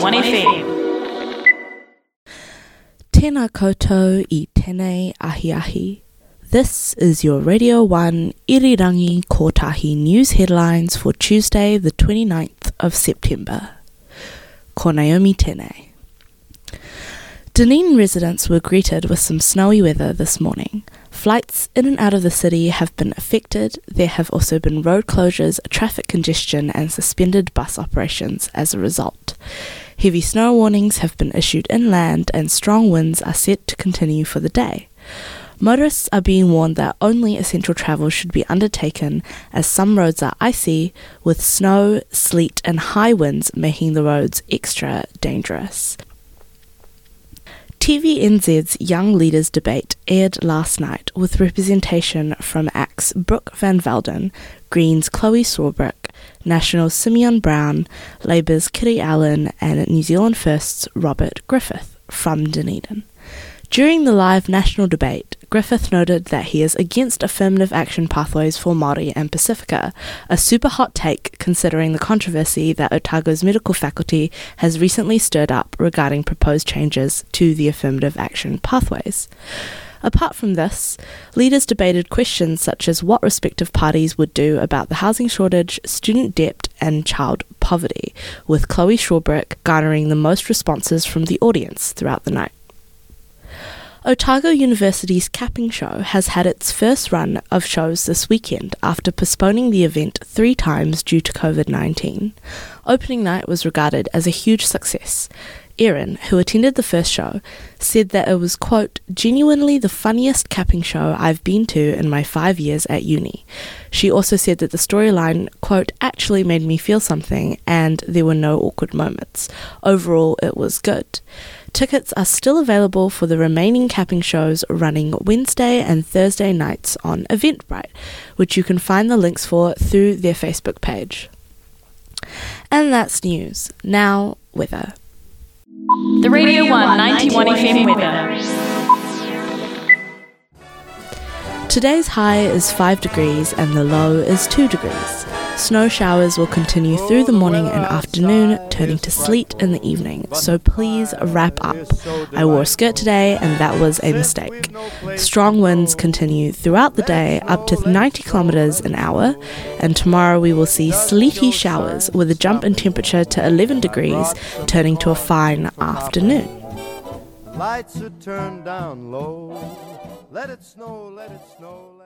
91FM. Tēnā koutou i tēnei ahi ahi. This is your Radio 1 Irirangi Kotahi news headlines for Tuesday, the 29th of September. Ko Naomi Tēnei. Dunedin residents were greeted with some snowy weather this morning. Flights in and out of the city have been affected. There have also been road closures, traffic congestion, and suspended bus operations as a result. Heavy snow warnings have been issued inland, and strong winds are set to continue for the day. Motorists are being warned that only essential travel should be undertaken as some roads are icy, with snow, sleet, and high winds making the roads extra dangerous. TVNZ's Young Leaders debate aired last night with representation from ACT's Brooke Van Velden, Green's Chlöe Swarbrick, National's Simeon Brown, Labour's Kiri Allan, and New Zealand First's Robert Griffith from Dunedin. During the live national debate, Griffith noted that he is against affirmative action pathways for Māori and Pacifica, a super hot take considering the controversy that Otago's medical faculty has recently stirred up regarding proposed changes to the affirmative action pathways. Apart from this, leaders debated questions such as what respective parties would do about the housing shortage, student debt, and child poverty, with Chlöe Swarbrick garnering the most responses from the audience throughout the night. Otago University's capping show has had its first run of shows this weekend after postponing the event three times due to COVID 19. Opening night was regarded as a huge success. Erin, who attended the first show, said that it was, quote, genuinely the funniest capping show I've been to in my five years at uni. She also said that the storyline, quote, actually made me feel something and there were no awkward moments. Overall, it was good. Tickets are still available for the remaining capping shows running Wednesday and Thursday nights on Eventbrite, which you can find the links for through their Facebook page. And that's news. Now, weather. The Radio 1 91FM weather. Today's high is 5 degrees and the low is 2 degrees. Snow showers will continue through the morning and afternoon, turning to sleet in the evening, so please wrap up. I wore a skirt today and that was a mistake. Strong winds continue throughout the day up to 90 kilometers an hour, and tomorrow we will see sleety showers with a jump in temperature to 11 degrees, turning to a fine afternoon. Lights are turned down low. Let it snow, let it snow.